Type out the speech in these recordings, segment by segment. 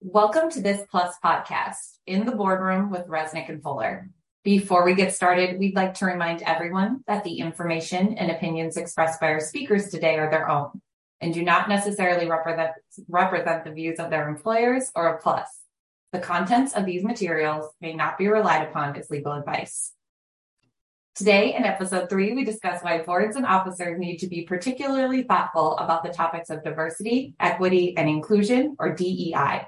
Welcome to this Plus podcast in the boardroom with Resnick and Fuller. Before we get started, we'd like to remind everyone that the information and opinions expressed by our speakers today are their own and do not necessarily represent, represent the views of their employers or of Plus. The contents of these materials may not be relied upon as legal advice. Today, in episode three, we discuss why boards and officers need to be particularly thoughtful about the topics of diversity, equity, and inclusion, or DEI.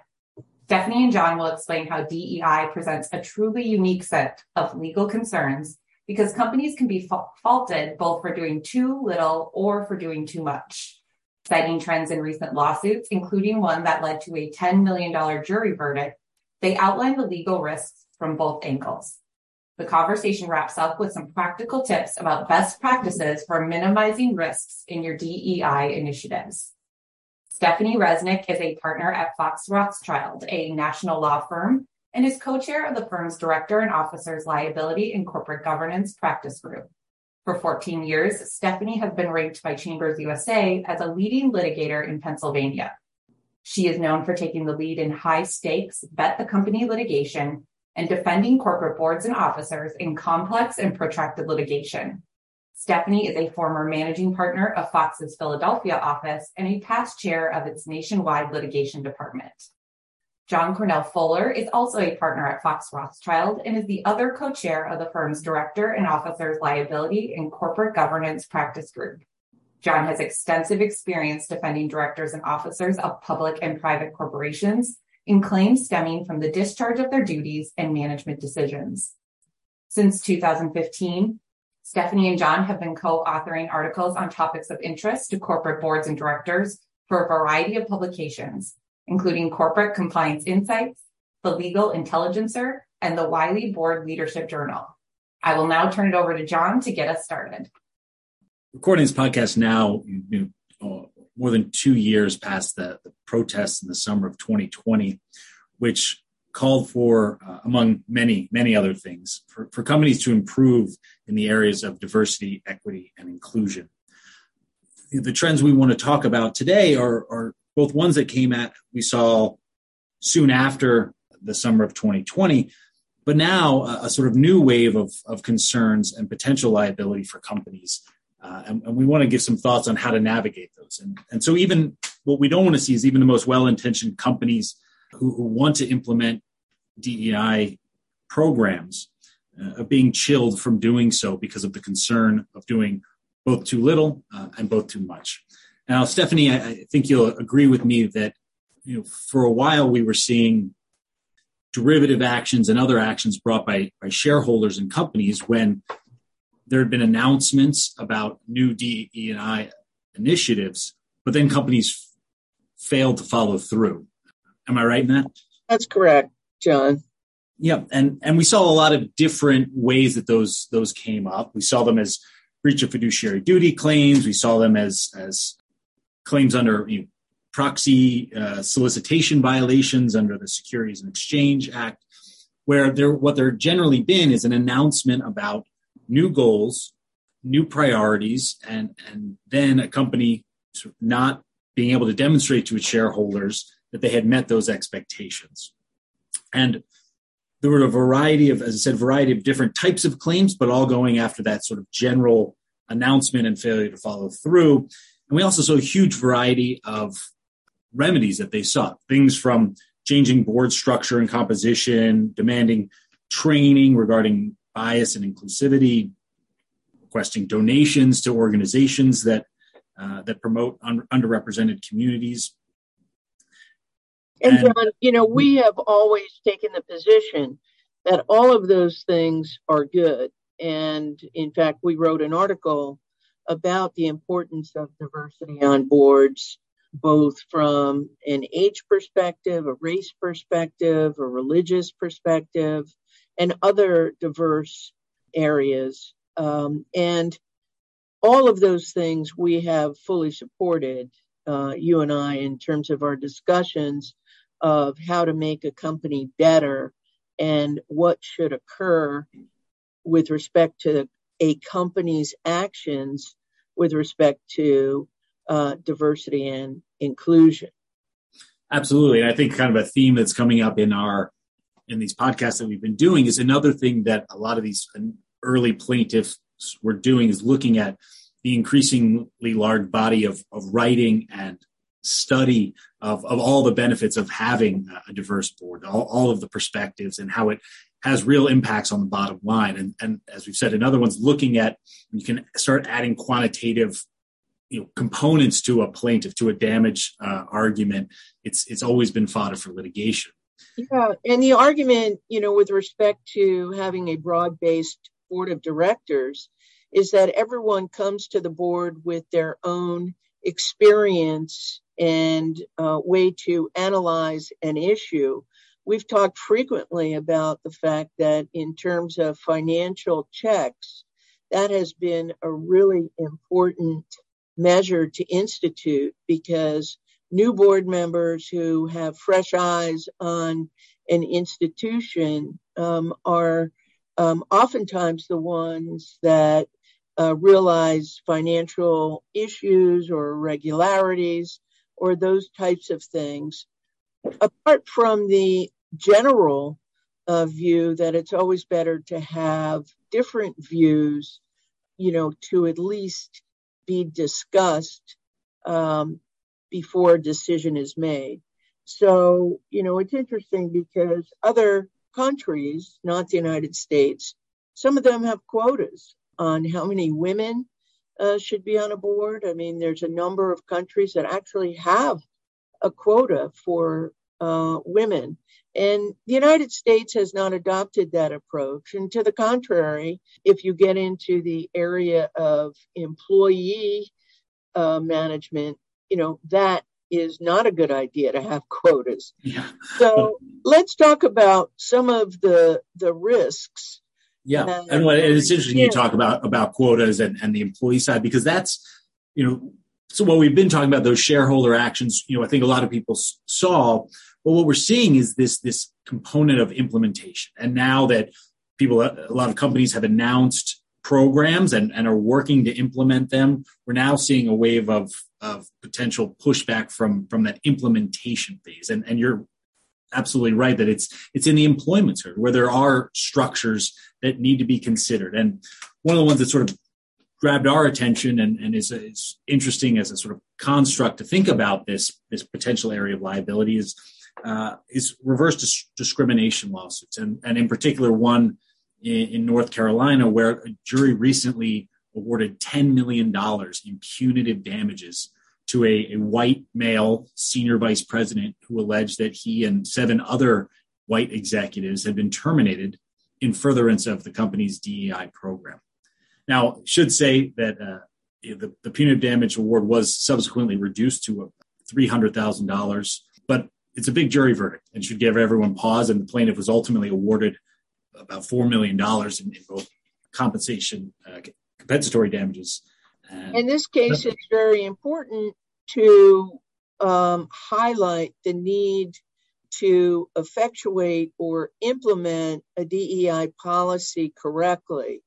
Stephanie and John will explain how DEI presents a truly unique set of legal concerns because companies can be fa- faulted both for doing too little or for doing too much. Citing trends in recent lawsuits, including one that led to a $10 million jury verdict, they outline the legal risks from both angles. The conversation wraps up with some practical tips about best practices for minimizing risks in your DEI initiatives. Stephanie Resnick is a partner at Fox Rothschild, a national law firm, and is co-chair of the firm's director and officers liability and corporate governance practice group. For 14 years, Stephanie has been ranked by Chambers USA as a leading litigator in Pennsylvania. She is known for taking the lead in high stakes bet the company litigation and defending corporate boards and officers in complex and protracted litigation. Stephanie is a former managing partner of Fox's Philadelphia office and a past chair of its nationwide litigation department. John Cornell Fuller is also a partner at Fox Rothschild and is the other co-chair of the firm's director and officers liability and corporate governance practice group. John has extensive experience defending directors and officers of public and private corporations in claims stemming from the discharge of their duties and management decisions. Since 2015, Stephanie and John have been co-authoring articles on topics of interest to corporate boards and directors for a variety of publications, including Corporate Compliance Insights, The Legal Intelligencer, and the Wiley Board Leadership Journal. I will now turn it over to John to get us started. Recording this podcast now, you know, uh, more than two years past the, the protests in the summer of 2020, which called for, uh, among many, many other things, for, for companies to improve in the areas of diversity, equity, and inclusion. The trends we want to talk about today are, are both ones that came at, we saw soon after the summer of 2020, but now a, a sort of new wave of, of concerns and potential liability for companies. Uh, and, and, we want to give some thoughts on how to navigate those. And, and so even what we don't want to see is even the most well-intentioned companies who, who want to implement DEI programs uh, being chilled from doing so because of the concern of doing both too little uh, and both too much. Now, Stephanie, I, I, think you'll agree with me that you know for a while we were seeing derivative actions and other actions brought by, by shareholders and companies when there had been announcements about new DEI initiatives, but then companies failed to follow through. Am I right in that? That's correct, John. Yeah, and and we saw a lot of different ways that those those came up. We saw them as breach of fiduciary duty claims. We saw them as as claims under you know, proxy uh, solicitation violations under the Securities and Exchange Act, where there what there generally been is an announcement about new goals, new priorities, and and then a company not being able to demonstrate to its shareholders that they had met those expectations. And there were a variety of, as I said, variety of different types of claims, but all going after that sort of general announcement and failure to follow through. And we also saw a huge variety of remedies that they sought, things from changing board structure and composition, demanding training regarding bias and inclusivity, requesting donations to organizations that uh, that promote un- underrepresented communities, and, and John, you know, we have always taken the position that all of those things are good. And in fact, we wrote an article about the importance of diversity on boards, both from an age perspective, a race perspective, a religious perspective, and other diverse areas. Um, and all of those things we have fully supported, uh, you and I, in terms of our discussions of how to make a company better and what should occur with respect to a company's actions with respect to uh, diversity and inclusion. Absolutely. And I think kind of a theme that's coming up in our in these podcasts that we've been doing is another thing that a lot of these early plaintiffs were doing is looking at the increasingly large body of, of writing and study of, of all the benefits of having a diverse board, all, all of the perspectives and how it has real impacts on the bottom line. And, and as we've said in other ones, looking at you can start adding quantitative you know, components to a plaintiff to a damage uh, argument. It's it's always been fodder for litigation. Yeah, and the argument, you know, with respect to having a broad-based board of directors, is that everyone comes to the board with their own experience and uh, way to analyze an issue. We've talked frequently about the fact that in terms of financial checks, that has been a really important measure to institute because new board members who have fresh eyes on an institution um, are um, oftentimes the ones that uh, realize financial issues or irregularities or those types of things. Apart from the general uh, view that it's always better to have different views, you know, to at least be discussed um, before a decision is made. So, you know, it's interesting because other countries, not the United States, some of them have quotas on how many women uh, should be on a board. I mean, there's a number of countries that actually have a quota for uh, women. And the United States has not adopted that approach. And to the contrary, if you get into the area of employee uh, management, you know, that is not a good idea to have quotas. Yeah. so let's talk about some of the the risks yeah, uh, and what, it's interesting yeah. you talk about about quotas and, and the employee side because that's you know so what we've been talking about those shareholder actions. You know, I think a lot of people saw, but what we're seeing is this this component of implementation. And now that people, a lot of companies have announced programs and, and are working to implement them, we're now seeing a wave of of potential pushback from from that implementation phase. And and you're absolutely right that it's it's in the employment sphere where there are structures that need to be considered. And one of the ones that sort of grabbed our attention and, and is, is interesting as a sort of construct to think about this this potential area of liability is uh, is reverse dis- discrimination lawsuits, and and in particular one in, in North Carolina where a jury recently awarded ten million dollars in punitive damages to a, a, white male senior vice president who alleged that he and seven other white executives had been terminated in furtherance of the company's DEI program. Now, should say that uh, the, the, punitive damage award was subsequently reduced to $300,000, but it's a big jury verdict and should give everyone pause. And the plaintiff was ultimately awarded about $4 million in, in both compensation, uh, compensatory damages. And in this case, it's very important to um, highlight the need to effectuate or implement a DEI policy correctly.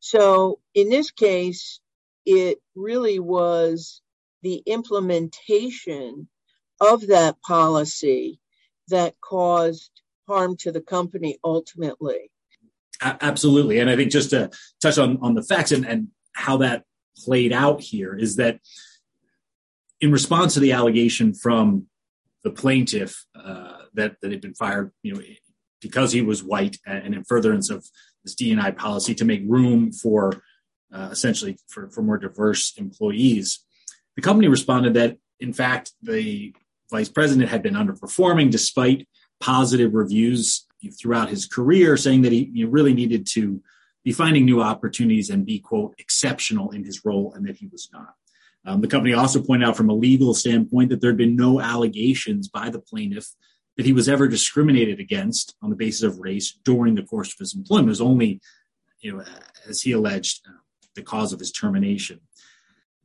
So in this case, it really was the implementation of that policy that caused harm to the company ultimately. Absolutely. And I think just to touch on, on the facts and, and how that played out here is that in response to the allegation from the plaintiff uh, that that had been fired, you know, because he was white, and in furtherance of this DNI policy to make room for uh, essentially for, for more diverse employees, the company responded that in fact the vice president had been underperforming despite positive reviews throughout his career, saying that he, he really needed to be finding new opportunities and be quote exceptional in his role, and that he was not. Um, the company also pointed out from a legal standpoint that there had been no allegations by the plaintiff that he was ever discriminated against on the basis of race during the course of his employment. It was only, you know, as he alleged, uh, the cause of his termination.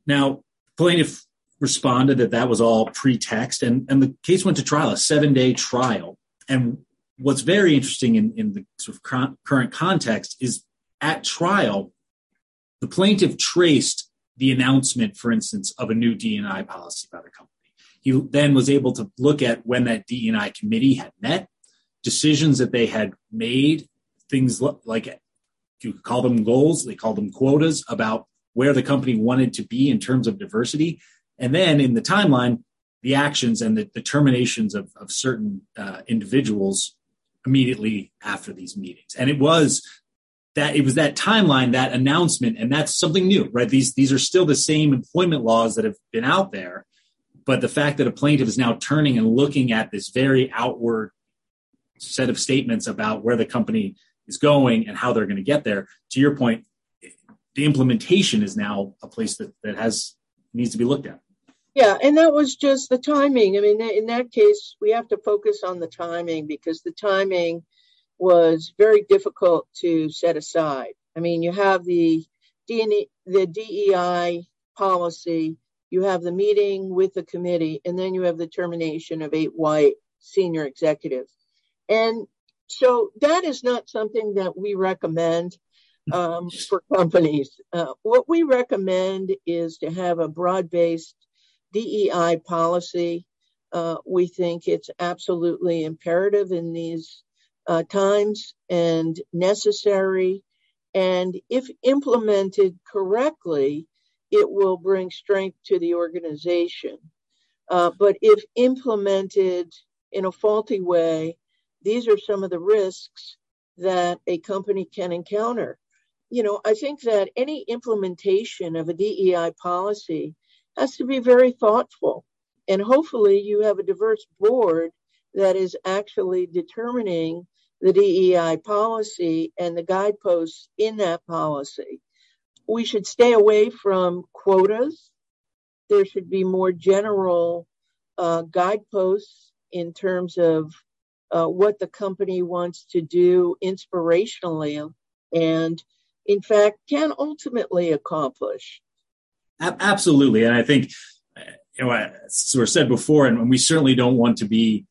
Now, plaintiff responded that that was all pretext, and, and the case went to trial, a seven day trial. And what's very interesting in, in the sort of current context is at trial, the plaintiff traced the announcement, for instance, of a new DNI policy by the company. He then was able to look at when that DEI committee had met, decisions that they had made, things like you could call them goals, they call them quotas about where the company wanted to be in terms of diversity. And then in the timeline, the actions and the determinations of, of certain uh, individuals immediately after these meetings. And it was that it was that timeline, that announcement, and that's something new, right? These these are still the same employment laws that have been out there, but the fact that a plaintiff is now turning and looking at this very outward set of statements about where the company is going and how they're going to get there. To your point, the implementation is now a place that, that has needs to be looked at. Yeah, and that was just the timing. I mean, in that case, we have to focus on the timing because the timing was very difficult to set aside. I mean, you have the the DEI policy, you have the meeting with the committee, and then you have the termination of eight white senior executives. And so that is not something that we recommend um, for companies. Uh, what we recommend is to have a broad based DEI policy. Uh, we think it's absolutely imperative in these uh, times and necessary. And if implemented correctly, it will bring strength to the organization. Uh, but if implemented in a faulty way, these are some of the risks that a company can encounter. You know, I think that any implementation of a DEI policy has to be very thoughtful. And hopefully, you have a diverse board that is actually determining the DEI policy and the guideposts in that policy. We should stay away from quotas. There should be more general uh, guideposts in terms of uh, what the company wants to do inspirationally and, in fact, can ultimately accomplish. Absolutely. And I think, you know, as of said before, and we certainly don't want to be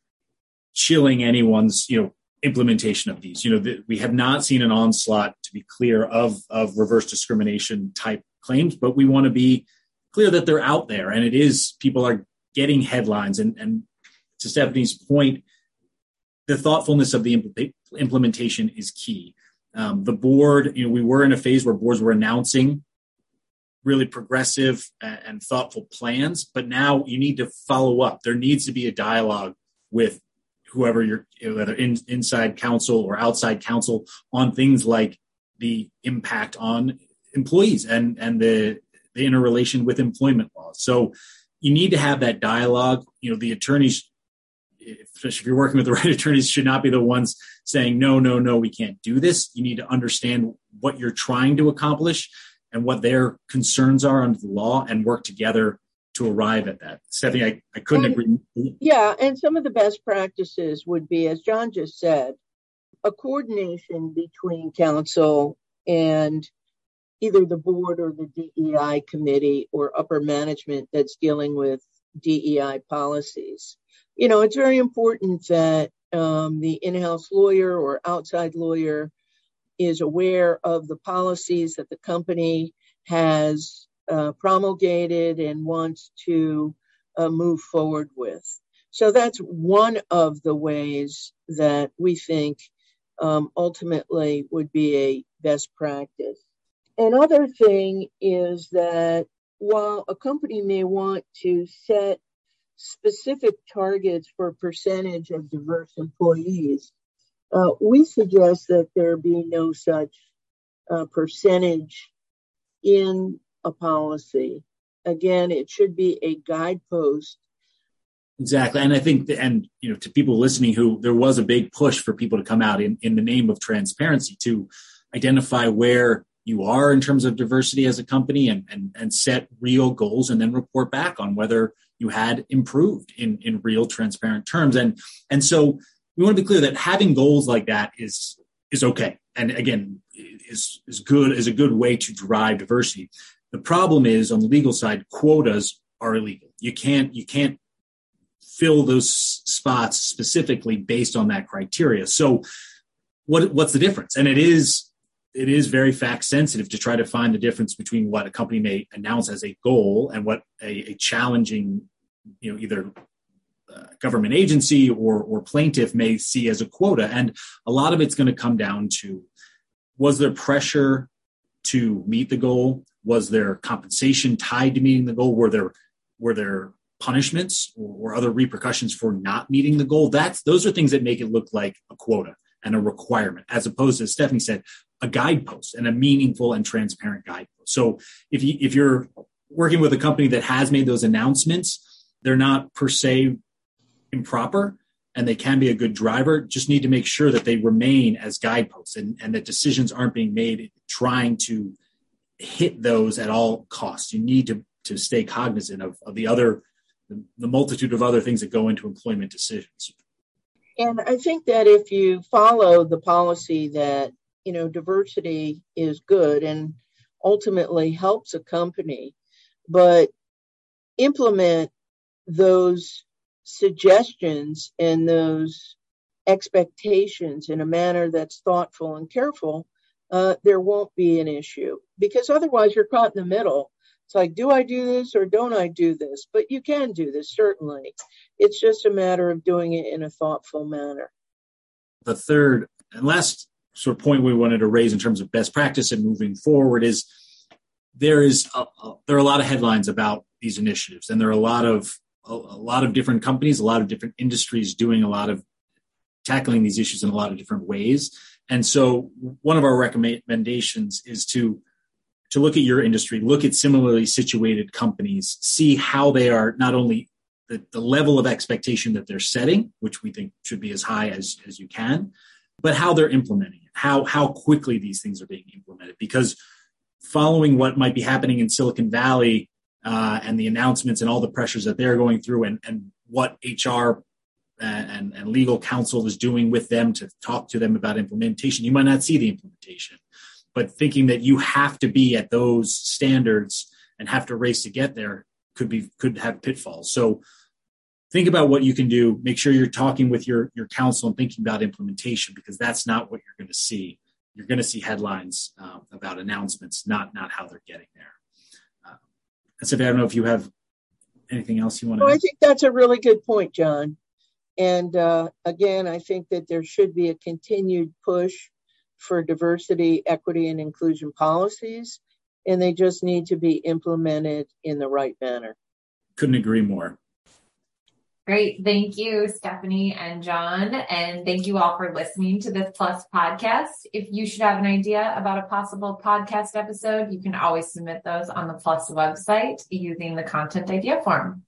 chilling anyone's, you know, implementation of these. You know, the, we have not seen an onslaught, to be clear, of of reverse discrimination type claims, but we want to be clear that they're out there, and it is people are getting headlines. And and to Stephanie's point, the thoughtfulness of the impl- implementation is key. Um, the board, you know, we were in a phase where boards were announcing really progressive and thoughtful plans, but now you need to follow up. There needs to be a dialogue with whoever you're, whether in, inside counsel or outside counsel, on things like the impact on employees and and the the interrelation with employment laws. So you need to have that dialogue. You know, the attorneys, especially if you're working with the right attorneys, should not be the ones saying no, no, no, we can't do this. You need to understand what you're trying to accomplish and what their concerns are under the law and work together to arrive at that. Stephanie, I, I couldn't agree. Yeah, and some of the best practices would be, as John just said, a coordination between counsel and either the board or the DEI committee or upper management that's dealing with DEI policies. You know, it's very important that um, the in house lawyer or outside lawyer is aware of the policies that the company has uh, promulgated and wants to uh, move forward with. So that's one of the ways that we think um, ultimately would be a best practice. Another thing is that while a company may want to set specific targets for percentage of diverse employees, uh, we suggest that there be no such uh, percentage in a policy. Again, it should be a guidepost. Exactly. And I think, and, you know, to people listening who there was a big push for people to come out in, in the name of transparency to identify where you are in terms of diversity as a company and, and, and set real goals and then report back on whether you had improved in, in real transparent terms. And, and so we want to be clear that having goals like that is, is okay. And again, is, is good, is a good way to drive diversity. The problem is on the legal side, quotas are illegal. You can't you can't fill those spots specifically based on that criteria. So what what's the difference? And it is it is very fact sensitive to try to find the difference between what a company may announce as a goal and what a, a challenging you know either uh, government agency or or plaintiff may see as a quota and a lot of it's going to come down to was there pressure to meet the goal was there compensation tied to meeting the goal? Were there were there punishments or, or other repercussions for not meeting the goal? That's those are things that make it look like a quota and a requirement as opposed to stephanie said a guidepost and a meaningful and transparent guidepost. So if you if you're working with a company that has made those announcements they're not per se improper and they can be a good driver. Just need to make sure that they remain as guideposts and, and that decisions aren't being made trying to hit those at all costs. You need to, to stay cognizant of, of the other the, the multitude of other things that go into employment decisions. And i think that if you follow the policy that you know diversity is good and ultimately helps a company but implement those suggestions and those expectations in a manner that's thoughtful and careful, uh, there won't be an issue because otherwise you're caught in the middle. It's like, do I do this or don't I do this? But you can do this, certainly. It's just a matter of doing it in a thoughtful manner. The third and last sort of point we wanted to raise in terms of best practice and moving forward is there is a, a, there are a lot of headlines about these initiatives and there are a lot of a, a lot of different companies, a lot of different industries doing a lot of tackling these issues in a lot of different ways. And so one of our recommendations is to to look at your industry, look at similarly situated companies, see how they are not only the, the level of expectation that they're setting, which we think should be as high as, as you can, but how they're implementing it, how how quickly these things are being implemented. Because following what might be happening in Silicon Valley uh, and the announcements and all the pressures that they're going through and, and what HR and, and, legal counsel is doing with them to talk to them about implementation. You might not see the implementation, but thinking that you have to be at those standards and have to race to get there could be could have pitfalls. So think about what you can do. Make sure you're talking with your your counsel and thinking about implementation because that's not what you're going to see. You're going to see headlines um, about announcements, not not how they're getting there. And I don't know if you have anything else you want to. Well, I think that's a really good point, John. And uh, again, I think that there should be a continued push for diversity, equity, and inclusion policies, and they just need to be implemented in the right manner. Couldn't agree more. Great. Thank you, Stephanie and John. And thank you all for listening to this Plus podcast. If you should have an idea about a possible podcast episode, you can always submit those on the Plus website using the content idea form.